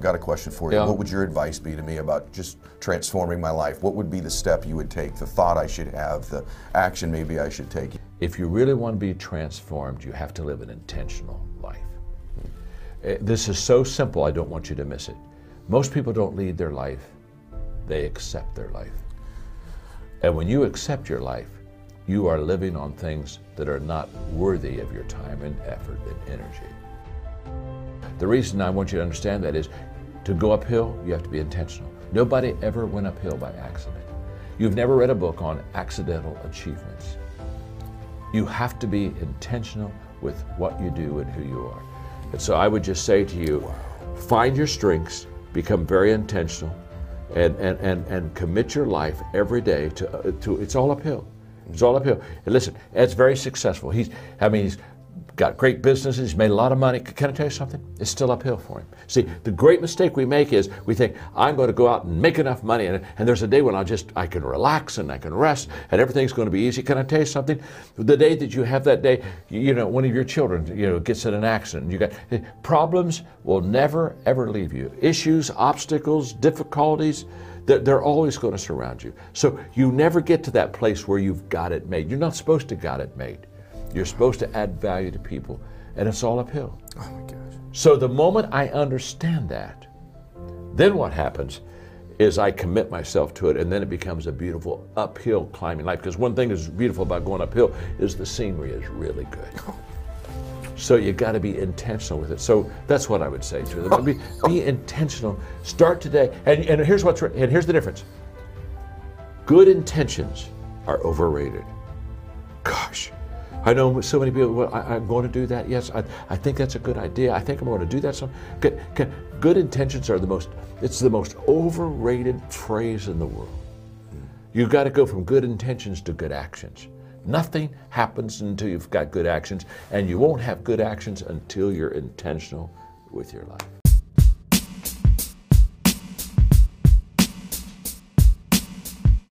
Got a question for you. Yeah. What would your advice be to me about just transforming my life? What would be the step you would take, the thought I should have, the action maybe I should take? If you really want to be transformed, you have to live an intentional life. Eh, This is so simple, I don't want you to miss it. Most people don't lead their life, they accept their life. And when you accept your life, you are living on things that are not worthy of your time and effort and energy. The reason I want you to understand that is to go uphill, you have to be intentional. Nobody ever went uphill by accident. You've never read a book on accidental achievements. You have to be intentional with what you do and who you are. And so I would just say to you, find your strengths, become very intentional, and, and, and, and commit your life every day to, uh, to it's all uphill. It's all uphill. And listen, Ed's very successful. He's, I mean, he's got great businesses, he's made a lot of money. Can I tell you something? It's still uphill for him. See, the great mistake we make is we think, I'm going to go out and make enough money, and, and there's a day when I'll just, I can relax and I can rest, and everything's going to be easy. Can I tell you something? The day that you have that day, you, you know, one of your children, you know, gets in an accident, you got eh, problems will never ever leave you. Issues, obstacles, difficulties, they're always going to surround you. So you never get to that place where you've got it made. You're not supposed to got it made. You're supposed to add value to people, and it's all uphill. Oh my gosh. So the moment I understand that, then what happens is I commit myself to it, and then it becomes a beautiful uphill climbing life. Because one thing that's beautiful about going uphill is the scenery is really good. Oh. So you got to be intentional with it. So that's what I would say to them. Be, be intentional. Start today. And, and here's what's and here's the difference. Good intentions are overrated. Gosh, I know so many people. Well, I, am going to do that. Yes, I, I think that's a good idea. I think I'm going to do that. Some good, good, good intentions are the most. It's the most overrated phrase in the world. You've got to go from good intentions to good actions. Nothing happens until you've got good actions, and you won't have good actions until you're intentional with your life.